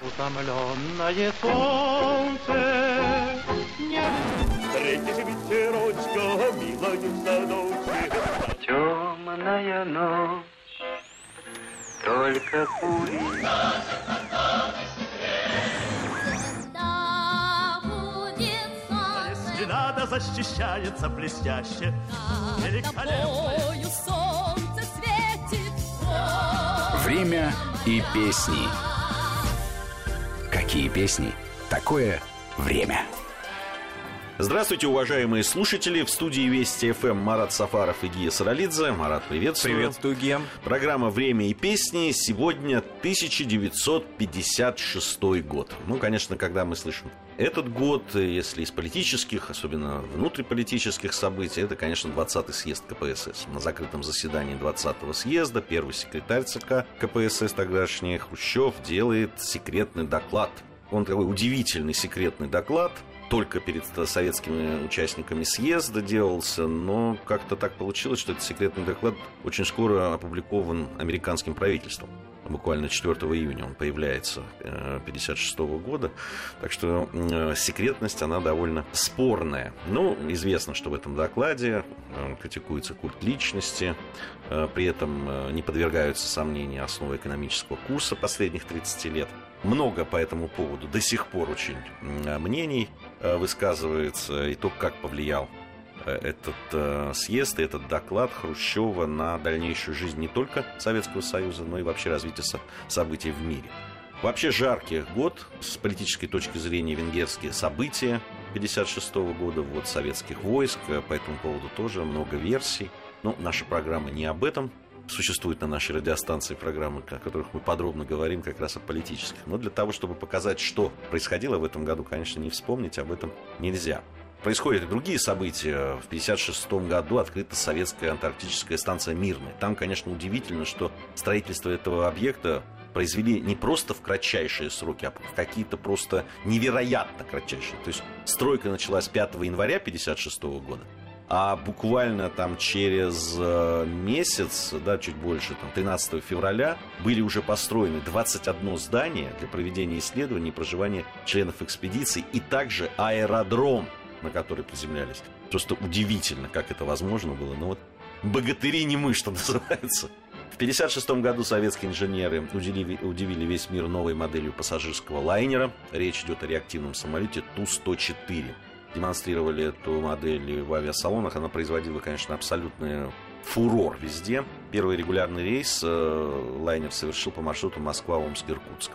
Утомленное солнце не... Встретишь ветерочка, милая в садочке. Темная ночь, только пули. Надо, защищается блестяще. Великолепно. солнце светит. Время и песни. Какие песни? Такое время. Здравствуйте, уважаемые слушатели. В студии Вести ФМ Марат Сафаров и Гия Саралидзе. Марат, приветствую. Приветствую, Гия. Программа «Время и песни». Сегодня 1956 год. Ну, конечно, когда мы слышим этот год, если из политических, особенно внутриполитических событий, это, конечно, 20-й съезд КПСС. На закрытом заседании 20-го съезда первый секретарь ЦК КПСС тогдашний Хрущев делает секретный доклад. Он такой удивительный секретный доклад – только перед советскими участниками съезда делался, но как-то так получилось, что этот секретный доклад очень скоро опубликован американским правительством. Буквально 4 июня он появляется 1956 э, года. Так что э, секретность, она довольно спорная. Ну, известно, что в этом докладе э, критикуется культ личности, при этом не подвергаются сомнению основы экономического курса последних 30 лет – много по этому поводу до сих пор очень мнений высказывается, и то, как повлиял э, этот э, съезд и этот доклад Хрущева на дальнейшую жизнь не только Советского Союза, но и вообще развитие событий в мире. Вообще жаркий год с политической точки зрения венгерские события 1956 года, вот советских войск, по этому поводу тоже много версий. Но наша программа не об этом, существуют на нашей радиостанции программы, о которых мы подробно говорим как раз о политических. Но для того, чтобы показать, что происходило в этом году, конечно, не вспомнить об этом нельзя. Происходят и другие события. В 1956 году открыта советская антарктическая станция «Мирная». Там, конечно, удивительно, что строительство этого объекта произвели не просто в кратчайшие сроки, а в какие-то просто невероятно кратчайшие. То есть стройка началась 5 января 1956 года, а буквально там через э, месяц, да, чуть больше, там, 13 февраля, были уже построены 21 здание для проведения исследований и проживания членов экспедиции, и также аэродром, на который приземлялись. Просто удивительно, как это возможно было. Ну вот, богатыри не мы, что называется. В 1956 году советские инженеры удивили, удивили весь мир новой моделью пассажирского лайнера. Речь идет о реактивном самолете Ту-104 демонстрировали эту модель в авиасалонах. Она производила, конечно, абсолютный фурор везде. Первый регулярный рейс э, лайнер совершил по маршруту Москва-Омск-Иркутск.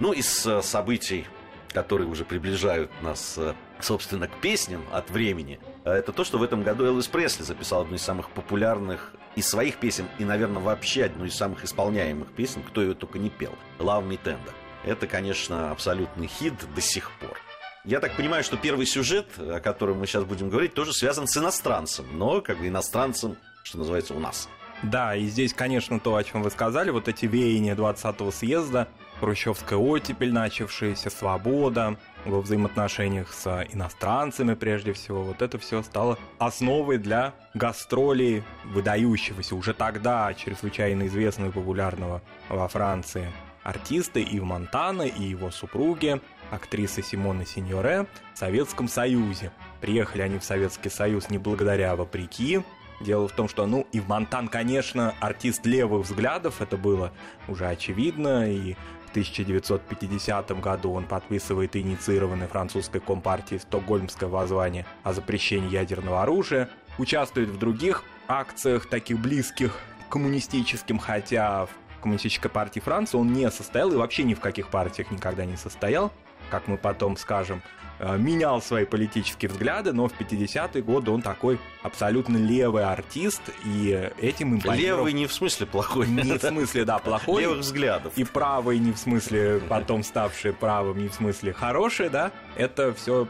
Ну, из э, событий, которые уже приближают нас, э, собственно, к песням от времени, это то, что в этом году Элвис Пресли записал одну из самых популярных из своих песен и, наверное, вообще одну из самых исполняемых песен, кто ее только не пел. «Love Me Tender». Это, конечно, абсолютный хит до сих пор. Я так понимаю, что первый сюжет, о котором мы сейчас будем говорить, тоже связан с иностранцем, но как бы иностранцем, что называется, у нас. Да, и здесь, конечно, то, о чем вы сказали, вот эти веяния 20-го съезда, хрущевская оттепель, начавшаяся, свобода во взаимоотношениях с иностранцами прежде всего, вот это все стало основой для гастролей выдающегося уже тогда чрезвычайно известного и популярного во Франции артиста Ив Монтана и его супруги актрисы Симоны Синьоре в Советском Союзе. Приехали они в Советский Союз не благодаря, а вопреки. Дело в том, что, ну, Ив Монтан, конечно, артист левых взглядов, это было уже очевидно, и в 1950 году он подписывает инициированное французской компартией Стокгольмское воззвание о запрещении ядерного оружия, участвует в других акциях, таких близких коммунистическим, хотя в Коммунистической партии Франции он не состоял и вообще ни в каких партиях никогда не состоял как мы потом скажем, э, менял свои политические взгляды, но в 50-е годы он такой абсолютно левый артист, и этим импонировал... Левый не в смысле плохой. Не в смысле, да, плохой. Левых взглядов. И правый не в смысле, потом ставший правым, не в смысле хороший, да. Это все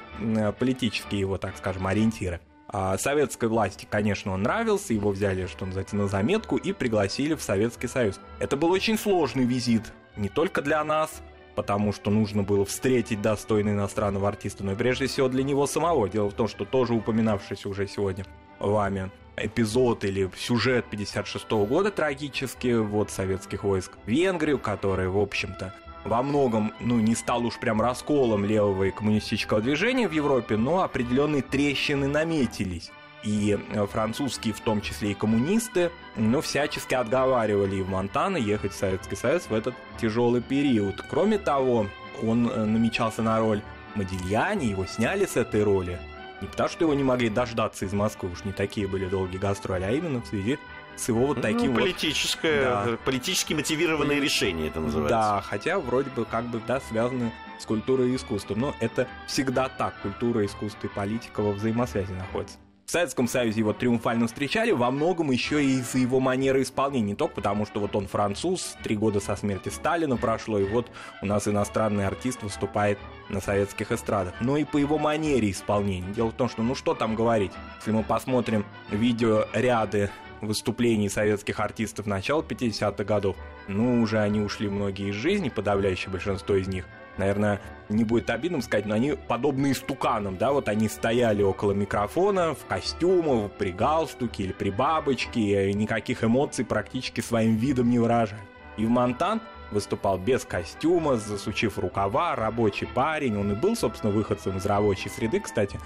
политические его, так скажем, ориентиры. А советской власти, конечно, он нравился, его взяли, что называется, на заметку и пригласили в Советский Союз. Это был очень сложный визит, не только для нас, потому что нужно было встретить достойного иностранного артиста, но и прежде всего для него самого. Дело в том, что тоже упоминавшийся уже сегодня вами эпизод или сюжет 56 года трагический вот советских войск в Венгрию, которые, в общем-то, во многом, ну, не стал уж прям расколом левого и коммунистического движения в Европе, но определенные трещины наметились. И э, французские, в том числе и коммунисты, ну, всячески отговаривали в Монтана ехать в Советский Союз в этот тяжелый период. Кроме того, он э, намечался на роль Модильяне, его сняли с этой роли. Не потому, что его не могли дождаться из Москвы, уж не такие были долгие гастроли, а именно в связи с его вот таким ну, политическое, вот... Да. Политически мотивированное решение это называется. Да, хотя вроде бы как бы, да, связаны с культурой и искусством. Но это всегда так. Культура, искусство и политика во взаимосвязи находятся. В Советском Союзе его триумфально встречали во многом еще и из-за его манеры исполнения. Не только потому, что вот он француз, три года со смерти Сталина прошло, и вот у нас иностранный артист выступает на советских эстрадах, но и по его манере исполнения. Дело в том, что ну что там говорить, если мы посмотрим видеоряды выступлений советских артистов начала 50-х годов, ну, уже они ушли многие из жизни, подавляющее большинство из них. Наверное, не будет обидным сказать, но они подобны истуканам, да, вот они стояли около микрофона в костюмах, при галстуке или при бабочке, никаких эмоций практически своим видом не выражали. И в Монтан выступал без костюма, засучив рукава, рабочий парень, он и был, собственно, выходцем из рабочей среды, кстати,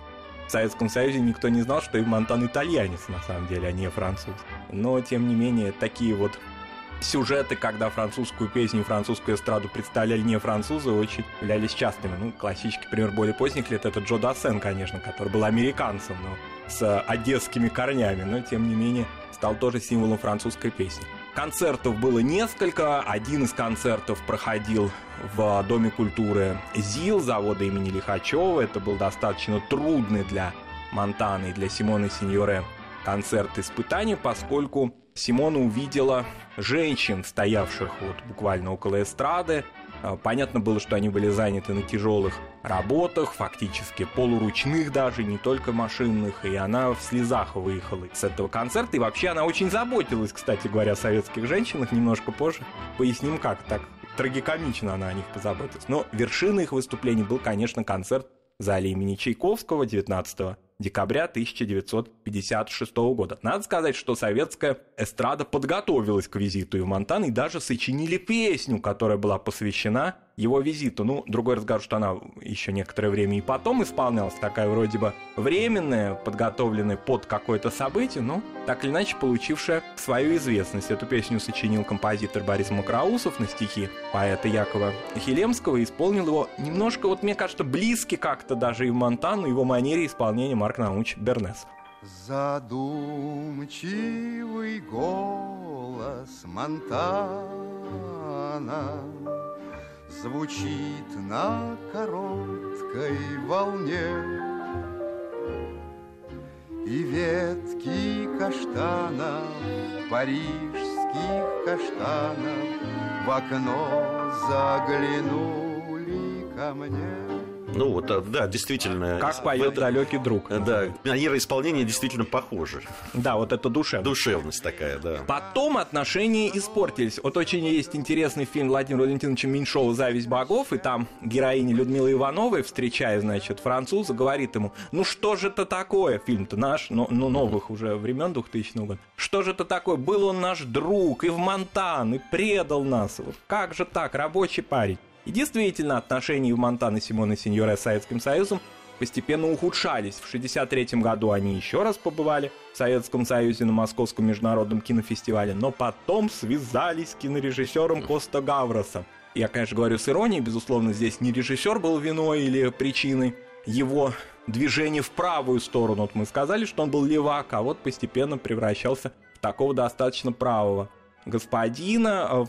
в Советском Союзе никто не знал, что Монтан итальянец, на самом деле, а не француз. Но, тем не менее, такие вот сюжеты, когда французскую песню французскую эстраду представляли не французы, очень являлись частыми. Ну, классический пример более поздних лет это Джо Дассен, конечно, который был американцем, но с одесскими корнями, но, тем не менее, стал тоже символом французской песни. Концертов было несколько. Один из концертов проходил в Доме культуры ЗИЛ, завода имени Лихачева. Это был достаточно трудный для Монтаны и для Симоны Синьоре концерт испытаний, поскольку Симона увидела женщин, стоявших вот буквально около эстрады, а, понятно было, что они были заняты на тяжелых работах, фактически полуручных даже, не только машинных, и она в слезах выехала с этого концерта. И вообще она очень заботилась, кстати говоря, о советских женщинах, немножко позже. Поясним как, так трагикомично она о них позаботилась. Но вершиной их выступлений был, конечно, концерт в зале имени Чайковского 19 декабря 1956 года. Надо сказать, что советская эстрада подготовилась к визиту в Монтан и даже сочинили песню, которая была посвящена его визиту. Ну, другой разговор, что она еще некоторое время и потом исполнялась, такая вроде бы временная, подготовленная под какое-то событие, но так или иначе получившая свою известность. Эту песню сочинил композитор Борис Макроусов на стихи поэта Якова Хилемского и исполнил его немножко, вот мне кажется, близки как-то даже и в Монтану, его манере исполнения Марк Наумович Бернес. Задумчивый голос Монтана звучит на короткой волне. И ветки каштанов, парижских каштанов В окно заглянули ко мне. Ну вот, а, да, действительно. Как поет этом, далекий друг. Да, манера исполнения действительно похожа. Да, вот это душевность. Душевность такая, да. Потом отношения испортились. Вот очень есть интересный фильм Владимира Валентиновича Меньшова «Зависть богов», и там героиня Людмила Ивановой, встречая, значит, француза, говорит ему, ну что же это такое? Фильм-то наш, но, но новых уже времен 2000 года. Что же это такое? Был он наш друг и в Монтан, и предал нас. Вот как же так, рабочий парень. И действительно, отношения в Монтана Симона Синьоре с Советским Союзом постепенно ухудшались. В 1963 году они еще раз побывали в Советском Союзе на Московском международном кинофестивале, но потом связались с кинорежиссером Коста Гавросом. Я, конечно, говорю с иронией, безусловно, здесь не режиссер был виной или причиной его движения в правую сторону. Вот мы сказали, что он был левак, а вот постепенно превращался в такого достаточно правого господина. Э,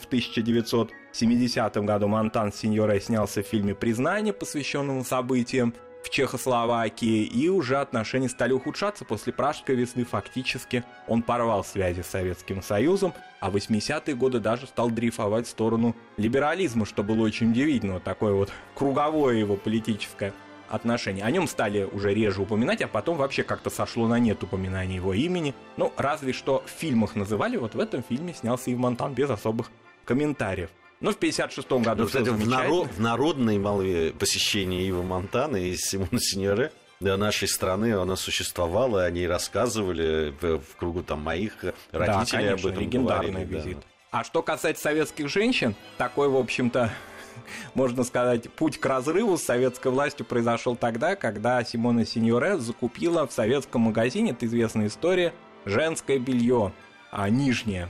в 1970 году Монтан Синьоре снялся в фильме «Признание», посвященному событиям в Чехословакии, и уже отношения стали ухудшаться после Пражской весны. Фактически он порвал связи с Советским Союзом, а в 80-е годы даже стал дрейфовать в сторону либерализма, что было очень удивительно. Такое вот круговое его политическое отношения. О нем стали уже реже упоминать, а потом вообще как-то сошло на нет упоминания его имени. Ну, разве что в фильмах называли, вот в этом фильме снялся Ив Монтан без особых комментариев. Ну, в 56 году ну, кстати, в, народ, в народной молве посещение Ива Монтана и Симона Синьоре для нашей страны она существовала, они рассказывали в, в кругу там моих родителей да, конечно, об этом легендарный говорили, визит. Да. А что касается советских женщин, такой, в общем-то, можно сказать, путь к разрыву с советской властью произошел тогда, когда Симона Синьоре закупила в советском магазине, это известная история, женское белье, а нижнее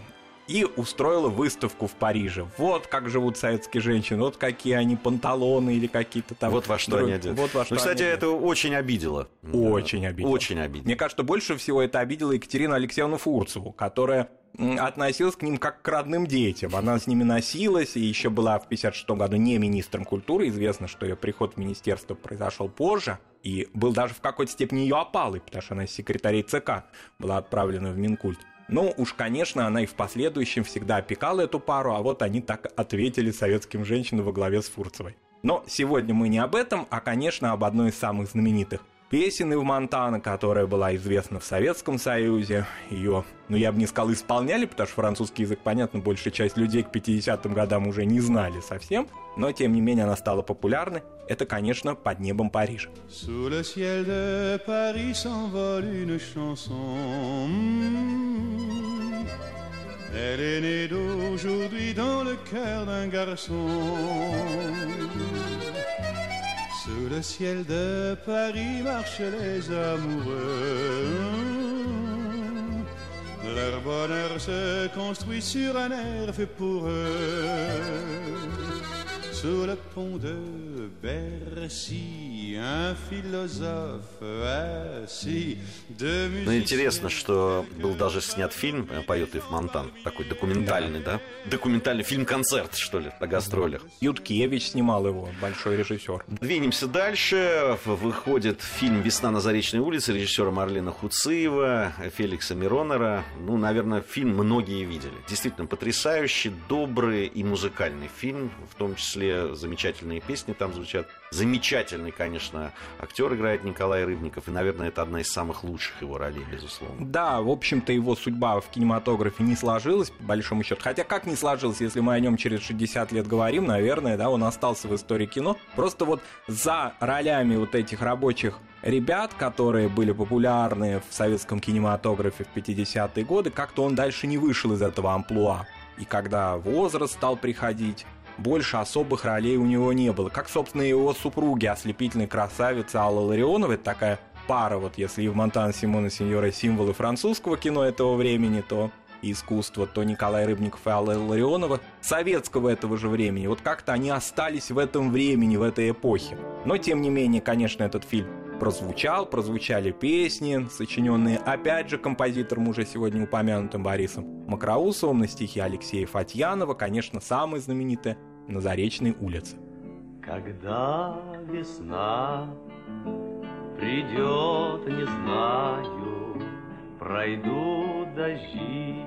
и устроила выставку в Париже. Вот как живут советские женщины, вот какие они панталоны или какие-то там... Вот во что друг... они одеты. Вот во что ну, кстати, они это очень обидело. Очень обидело. Очень обидело. Мне кажется, больше всего это обидело Екатерину Алексеевну Фурцеву, которая относилась к ним как к родным детям. Она с ними носилась и еще была в 1956 году не министром культуры. Известно, что ее приход в министерство произошел позже. И был даже в какой-то степени ее опалой, потому что она из секретарей ЦК была отправлена в Минкульт. Ну, уж, конечно, она и в последующем всегда опекала эту пару, а вот они так ответили советским женщинам во главе с Фурцевой. Но сегодня мы не об этом, а, конечно, об одной из самых знаменитых песен в Монтана, которая была известна в Советском Союзе. Ее, ну я бы не сказал, исполняли, потому что французский язык, понятно, большая часть людей к 50-м годам уже не знали совсем, но тем не менее она стала популярной. Это, конечно, «Под небом Парижа». Sous le ciel de Paris s'envole une chanson. Elle est née d'aujourd'hui dans le cœur d'un garçon. Sous le ciel de Paris marchent les amoureux. Leur bonheur se construit sur un air fait pour eux. Sous le pont de Берси, un philosophe assis Ну, интересно, что был даже снят фильм «Поет Ив Монтан», такой документальный, да? да? Документальный фильм-концерт, что ли, на гастролях. Юткевич снимал его, большой режиссер. Двинемся дальше. Выходит фильм «Весна на Заречной улице» режиссера Марлена Хуциева, Феликса Миронера. Ну, наверное, фильм многие видели. Действительно потрясающий, добрый и музыкальный фильм, в том числе замечательные песни там звучат. Замечательный, конечно, актер играет Николай Рыбников, и, наверное, это одна из самых лучших его ролей, безусловно. Да, в общем-то, его судьба в кинематографе не сложилась, по большому счету. Хотя как не сложилась, если мы о нем через 60 лет говорим, наверное, да, он остался в истории кино. Просто вот за ролями вот этих рабочих ребят, которые были популярны в советском кинематографе в 50-е годы, как-то он дальше не вышел из этого амплуа. И когда возраст стал приходить, больше особых ролей у него не было. Как, собственно, и его супруги, ослепительной красавицы Алла Ларионова, это такая пара, вот если в Монтан Симона Сеньора символы французского кино этого времени, то искусства, то Николай Рыбников и Алла Ларионова, советского этого же времени. Вот как-то они остались в этом времени, в этой эпохе. Но, тем не менее, конечно, этот фильм прозвучал, прозвучали песни, сочиненные опять же композитором уже сегодня упомянутым Борисом Макроусовым на стихи Алексея Фатьянова, конечно, самый знаменитый на Заречной улице. Когда весна придет, не знаю, пройду дожди,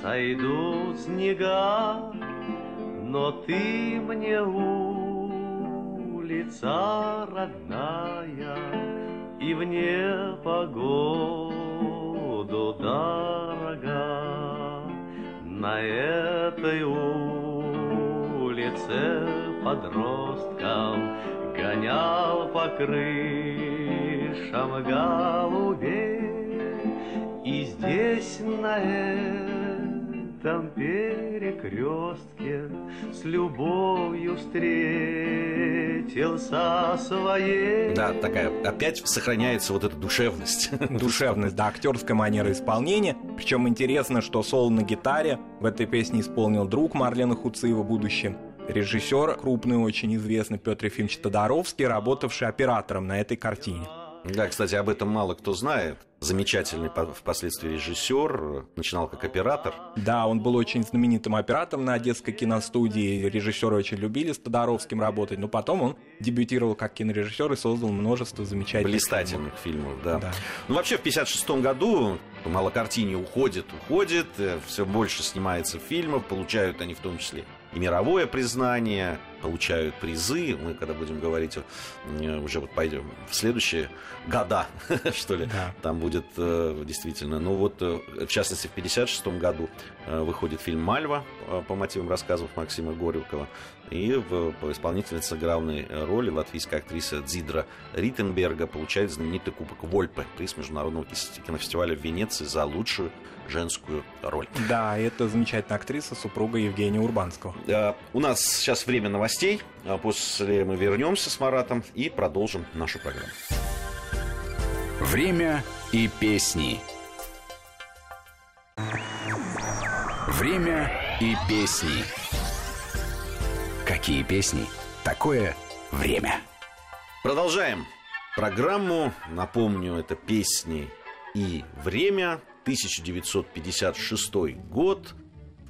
сойду снега, но ты мне улица родная и в непогоду дорога на этой улице улице подростком Гонял по крышам голубей. И здесь на этом перекрестке С любовью встретился своей. Да, такая, опять сохраняется вот эта душевность. Душевность, да, актерская манера исполнения. Причем интересно, что соло на гитаре в этой песне исполнил друг Марлена Хуциева, будущий режиссер, крупный, очень известный Петр Ефимович Тодоровский, работавший оператором на этой картине. Да, кстати, об этом мало кто знает. Замечательный впоследствии режиссер, начинал как оператор. Да, он был очень знаменитым оператором на Одесской киностудии. Режиссеры очень любили с Тодоровским работать, но потом он дебютировал как кинорежиссер и создал множество замечательных Блистательных фильмов, фильмов да. да. Ну, вообще, в 1956 году малокартине уходит, уходит, э, все больше снимается фильмов, получают они в том числе мировое признание. Получают призы. Мы, когда будем говорить уже вот пойдем в следующие года, что ли, да. там будет действительно. Ну вот, в частности, в 56 году выходит фильм «Мальва» по мотивам рассказов Максима Горюкова. И исполнительница главной роли латвийская актриса Дзидра Риттенберга получает знаменитый кубок Вольпе, приз Международного кинофестиваля в Венеции за лучшую женскую роль. Да, это замечательная актриса, супруга Евгения Урбанского. У нас сейчас время новостей. А после мы вернемся с Маратом и продолжим нашу программу. Время и песни. Время и песни. Какие песни? Такое время. Продолжаем программу. Напомню, это песни и время. 1956 год.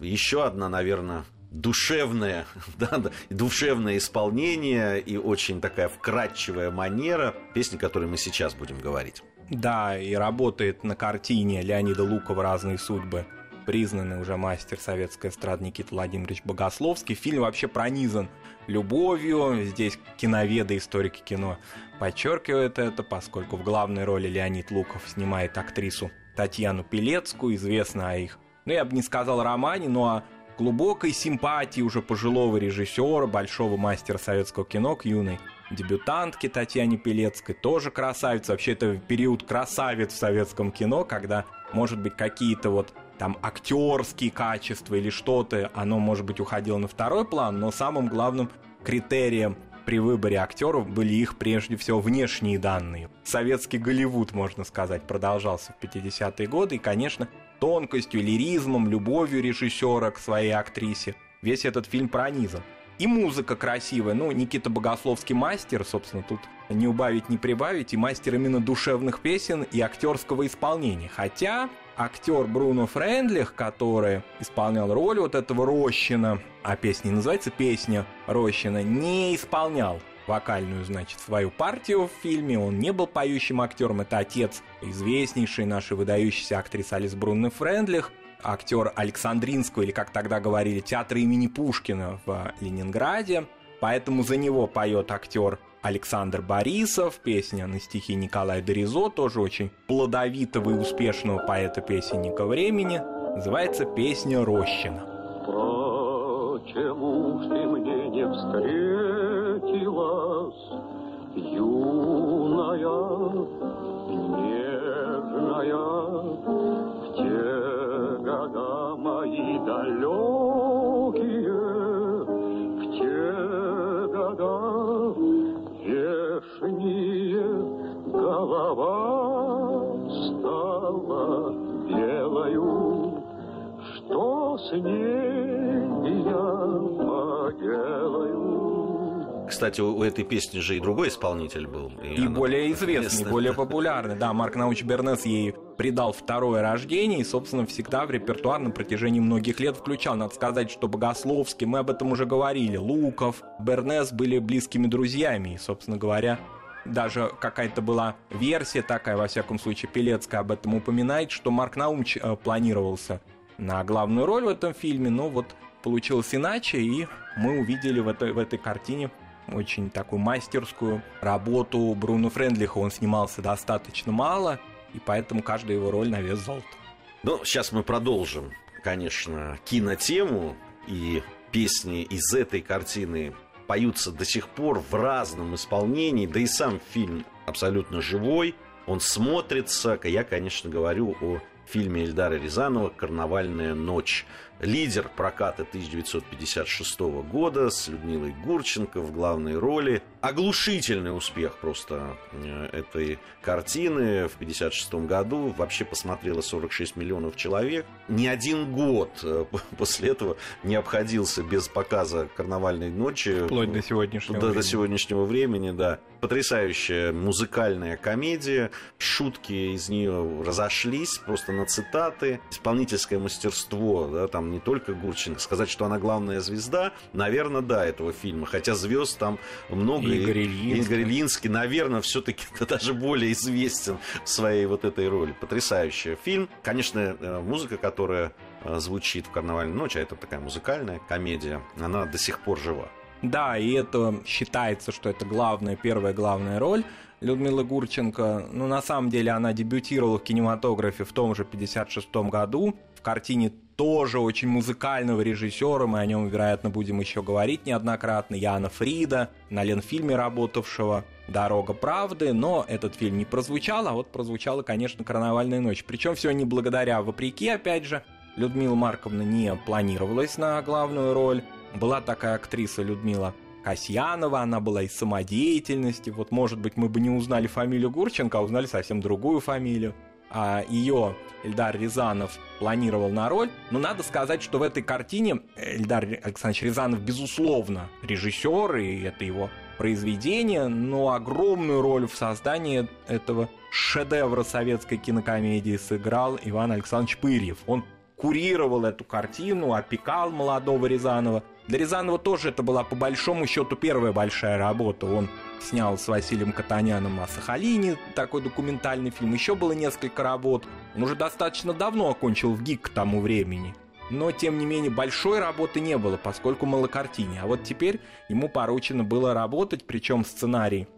Еще одна, наверное, душевное, да, душевное исполнение и очень такая вкрадчивая манера песни, о которой мы сейчас будем говорить. Да, и работает на картине Леонида Лукова «Разные судьбы» признанный уже мастер советской эстрады Никита Владимирович Богословский. Фильм вообще пронизан любовью. Здесь киноведы, историки кино подчеркивают это, поскольку в главной роли Леонид Луков снимает актрису Татьяну Пелецкую, известно о их, ну я бы не сказал романе, но о глубокой симпатии уже пожилого режиссера, большого мастера советского кино к юной дебютантке Татьяне Пелецкой, тоже красавица. Вообще это период красавиц в советском кино, когда, может быть, какие-то вот там актерские качества или что-то, оно, может быть, уходило на второй план, но самым главным критерием при выборе актеров были их прежде всего внешние данные. Советский Голливуд, можно сказать, продолжался в 50-е годы, и, конечно, тонкостью, лиризмом, любовью режиссера к своей актрисе весь этот фильм пронизан. И музыка красивая. Ну, Никита Богословский мастер, собственно, тут не убавить, не прибавить, и мастер именно душевных песен и актерского исполнения. Хотя актер Бруно Френдлих, который исполнял роль вот этого Рощина, а песня называется «Песня Рощина», не исполнял вокальную, значит, свою партию в фильме. Он не был поющим актером. Это отец известнейшей нашей выдающейся актрисы Алис Брунны Френдлих, актер Александринского, или как тогда говорили, театра имени Пушкина в Ленинграде. Поэтому за него поет актер Александр Борисов, песня на стихи Николая Доризо, тоже очень плодовитого и успешного поэта-песенника времени, называется «Песня Рощина». Почему ты мне не встретилась, юная, нежная, в те года мои далекие, в те года вешние голова стала белою. Что с ней я поделаю? Кстати, у этой песни же и другой исполнитель был. И, и более известный, известный, более популярный. Да, Марк Науч Бернес ей придал второе рождение и, собственно, всегда в репертуар на протяжении многих лет включал. Надо сказать, что Богословский, мы об этом уже говорили, Луков, Бернес были близкими друзьями. И, собственно говоря, даже какая-то была версия такая, во всяком случае, Пелецкая об этом упоминает, что Марк Наумч э, планировался на главную роль в этом фильме, но вот получилось иначе, и мы увидели в этой, в этой картине очень такую мастерскую работу Бруно Френдлиха. Он снимался достаточно мало, и поэтому каждая его роль на вес золота. Ну, сейчас мы продолжим, конечно, кинотему, и песни из этой картины поются до сих пор в разном исполнении, да и сам фильм абсолютно живой, он смотрится, я, конечно, говорю о фильме Эльдара Рязанова «Карнавальная ночь». Лидер проката 1956 года с Людмилой Гурченко в главной роли. Оглушительный успех просто э, этой картины в 1956 году. Вообще посмотрело 46 миллионов человек. Ни один год э, после этого не обходился без показа «Карнавальной ночи». Вплоть до сегодняшнего времени. До сегодняшнего времени, да. Потрясающая музыкальная комедия. Шутки из нее разошлись просто на цитаты. Исполнительское мастерство, да, там не только Гурченко. Сказать, что она главная звезда, наверное, да, этого фильма. Хотя звезд там много. Игорь Ильинский. Игорь Ильинский, наверное, все-таки даже более известен в своей вот этой роли. Потрясающий фильм. Конечно, э, музыка, которая э, звучит в «Карнавальной ночи», а это такая музыкальная комедия, она до сих пор жива. Да, и это считается, что это главная, первая главная роль. Людмила Гурченко, ну, на самом деле, она дебютировала в кинематографе в том же 56 году. В картине тоже очень музыкального режиссера, мы о нем, вероятно, будем еще говорить неоднократно, Яна Фрида, на Ленфильме работавшего «Дорога правды», но этот фильм не прозвучал, а вот прозвучала, конечно, «Карнавальная ночь». Причем все не благодаря, вопреки, опять же, Людмила Марковна не планировалась на главную роль. Была такая актриса Людмила Касьянова, она была из самодеятельности. Вот, может быть, мы бы не узнали фамилию Гурченко, а узнали совсем другую фамилию. А ее Эльдар Рязанов планировал на роль. Но надо сказать, что в этой картине Эльдар Александрович Рязанов, безусловно, режиссер, и это его произведение, но огромную роль в создании этого шедевра советской кинокомедии сыграл Иван Александрович Пырьев. Он курировал эту картину, опекал молодого Рязанова. Для Рязанова тоже это была по большому счету первая большая работа. Он снял с Василием Катаняном о Сахалине такой документальный фильм. Еще было несколько работ. Он уже достаточно давно окончил в ГИК к тому времени. Но, тем не менее, большой работы не было, поскольку малокартине. А вот теперь ему поручено было работать, причем сценарий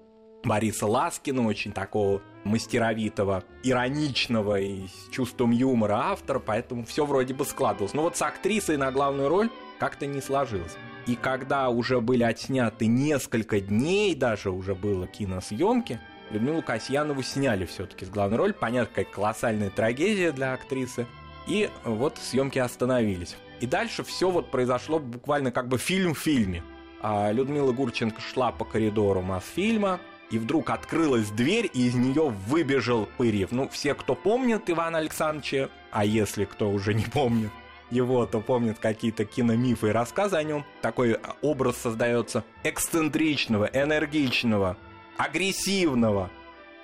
Бориса Ласкина, очень такого мастеровитого, ироничного и с чувством юмора автора, поэтому все вроде бы складывалось. Но вот с актрисой на главную роль как-то не сложилось. И когда уже были отсняты несколько дней, даже уже было киносъемки, Людмилу Касьянову сняли все-таки с главной роли. Понятно, какая колоссальная трагедия для актрисы. И вот съемки остановились. И дальше все вот произошло буквально как бы фильм в фильме. А Людмила Гурченко шла по коридору Мосфильма, и вдруг открылась дверь, и из нее выбежал Пырьев. Ну, все, кто помнит Ивана Александровича, а если кто уже не помнит его, то помнит какие-то киномифы и рассказы о нем, такой образ создается эксцентричного, энергичного, агрессивного,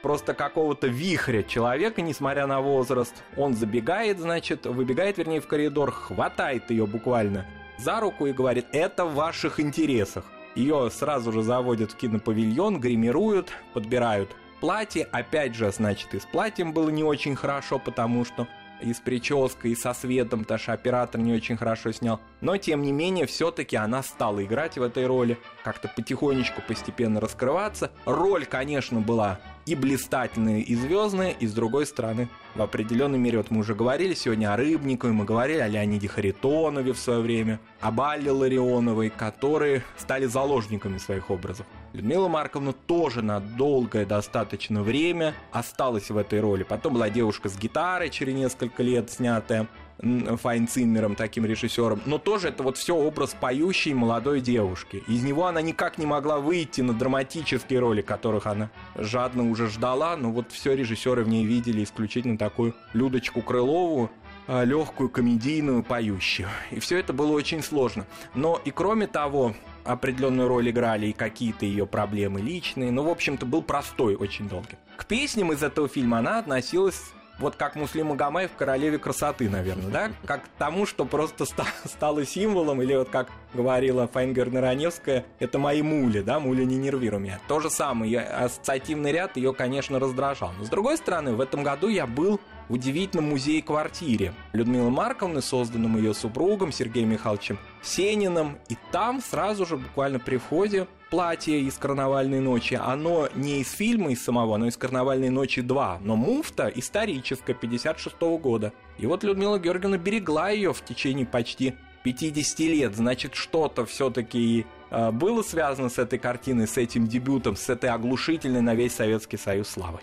просто какого-то вихря человека, несмотря на возраст. Он забегает, значит, выбегает, вернее, в коридор, хватает ее буквально за руку и говорит, это в ваших интересах. Ее сразу же заводят в кинопавильон, гримируют, подбирают платье. Опять же, значит, и с платьем было не очень хорошо, потому что и с прической, и со светом, потому что оператор не очень хорошо снял. Но, тем не менее, все-таки она стала играть в этой роли, как-то потихонечку, постепенно раскрываться. Роль, конечно, была и блистательная, и звездная, и с другой стороны, в определенной мере, вот мы уже говорили сегодня о Рыбникове, мы говорили о Леониде Харитонове в свое время, об Алле Ларионовой, которые стали заложниками своих образов. Людмила Марковна тоже на долгое достаточно время осталась в этой роли. Потом была девушка с гитарой через несколько лет снятая. Файнциммером, таким режиссером, но тоже это вот все образ поющей молодой девушки. Из него она никак не могла выйти на драматические роли, которых она жадно уже ждала, но вот все режиссеры в ней видели исключительно такую Людочку Крылову, легкую, комедийную, поющую. И все это было очень сложно. Но и кроме того, определенную роль играли и какие-то ее проблемы личные. Ну, в общем-то, был простой очень долгий. К песням из этого фильма она относилась вот как Муслим Магомаев в «Королеве красоты», наверное, да? Как к тому, что просто ста- стало символом, или вот как говорила Файнгер Раневская, это мои мули, да, мули не нервируй меня. То же самое, ассоциативный ряд ее, конечно, раздражал. Но с другой стороны, в этом году я был в удивительном музее-квартире Людмилы Марковны, созданном ее супругом Сергеем Михайловичем Сениным. И там сразу же, буквально при входе, платье из «Карнавальной ночи». Оно не из фильма из самого, но из «Карнавальной ночи 2». Но муфта историческая, 56 -го года. И вот Людмила Георгиевна берегла ее в течение почти 50 лет. Значит, что-то все-таки э, было связано с этой картиной, с этим дебютом, с этой оглушительной на весь Советский Союз славой.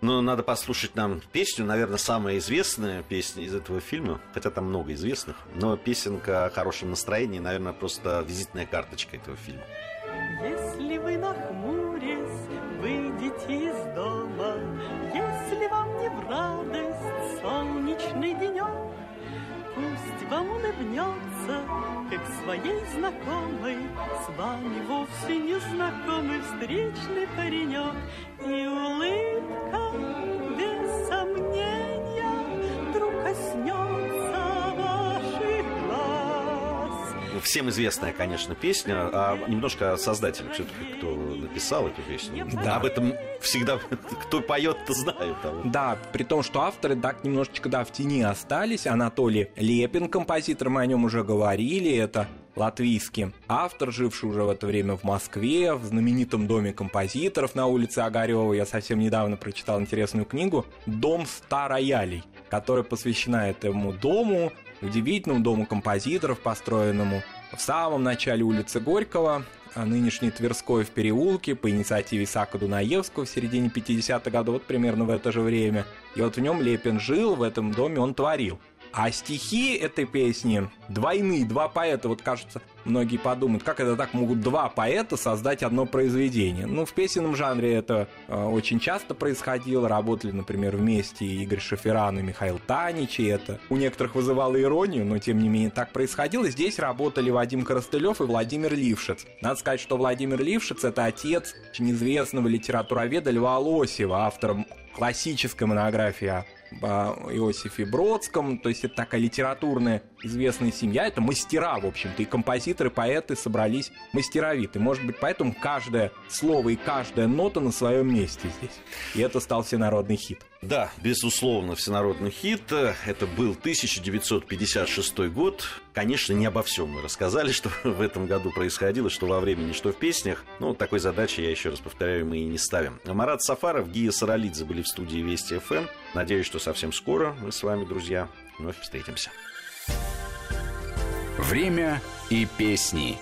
Ну, надо послушать нам песню, наверное, самая известная песня из этого фильма, хотя там много известных, но песенка о хорошем настроении, наверное, просто визитная карточка этого фильма. Если вы нахмурясь выйдете из дома, Если вам не в радость солнечный денек, Пусть вам улыбнется, как своей знакомой, С вами вовсе не знакомый встречный паренек, И улыбка, без сомнения, вдруг коснется Всем известная, конечно, песня, а немножко о создателе, все-таки кто написал эту песню. Да. Об этом всегда, кто поет, то знает. А вот Да, при том, что авторы так немножечко да, в тени остались. Анатолий Лепин, композитор, мы о нем уже говорили. Это латвийский автор, живший уже в это время в Москве, в знаменитом доме композиторов на улице Огарева. Я совсем недавно прочитал интересную книгу «Дом ста роялей», которая посвящена этому дому, удивительному дому композиторов, построенному в самом начале улицы Горького, а нынешний Тверской в переулке по инициативе Исаака Дунаевского в середине 50-х годов, вот примерно в это же время. И вот в нем Лепин жил, в этом доме он творил. А стихи этой песни двойные, два поэта. Вот кажется, многие подумают, как это так могут два поэта создать одно произведение. Ну, в песенном жанре это э, очень часто происходило. Работали, например, вместе Игорь Шаферан и Михаил Танич, и это у некоторых вызывало иронию, но тем не менее так происходило. Здесь работали Вадим Коростылев и Владимир Лившиц. Надо сказать, что Владимир Лившиц – это отец очень известного литературоведа Льва Лосева, автора классической монографии о Иосифе Бродском, то есть это такая литературная известная семья, это мастера, в общем-то, и композиторы, поэты собрались мастеровиты. Может быть, поэтому каждое слово и каждая нота на своем месте здесь. И это стал всенародный хит. Да, безусловно, всенародный хит. Это был 1956 год. Конечно, не обо всем мы рассказали, что в этом году происходило, что во времени, что в песнях. Ну, такой задачи, я еще раз повторяю, мы и не ставим. Марат Сафаров, Гия Саралидзе были в студии Вести ФМ. Надеюсь, что совсем скоро мы с вами, друзья, вновь встретимся. Время и песни.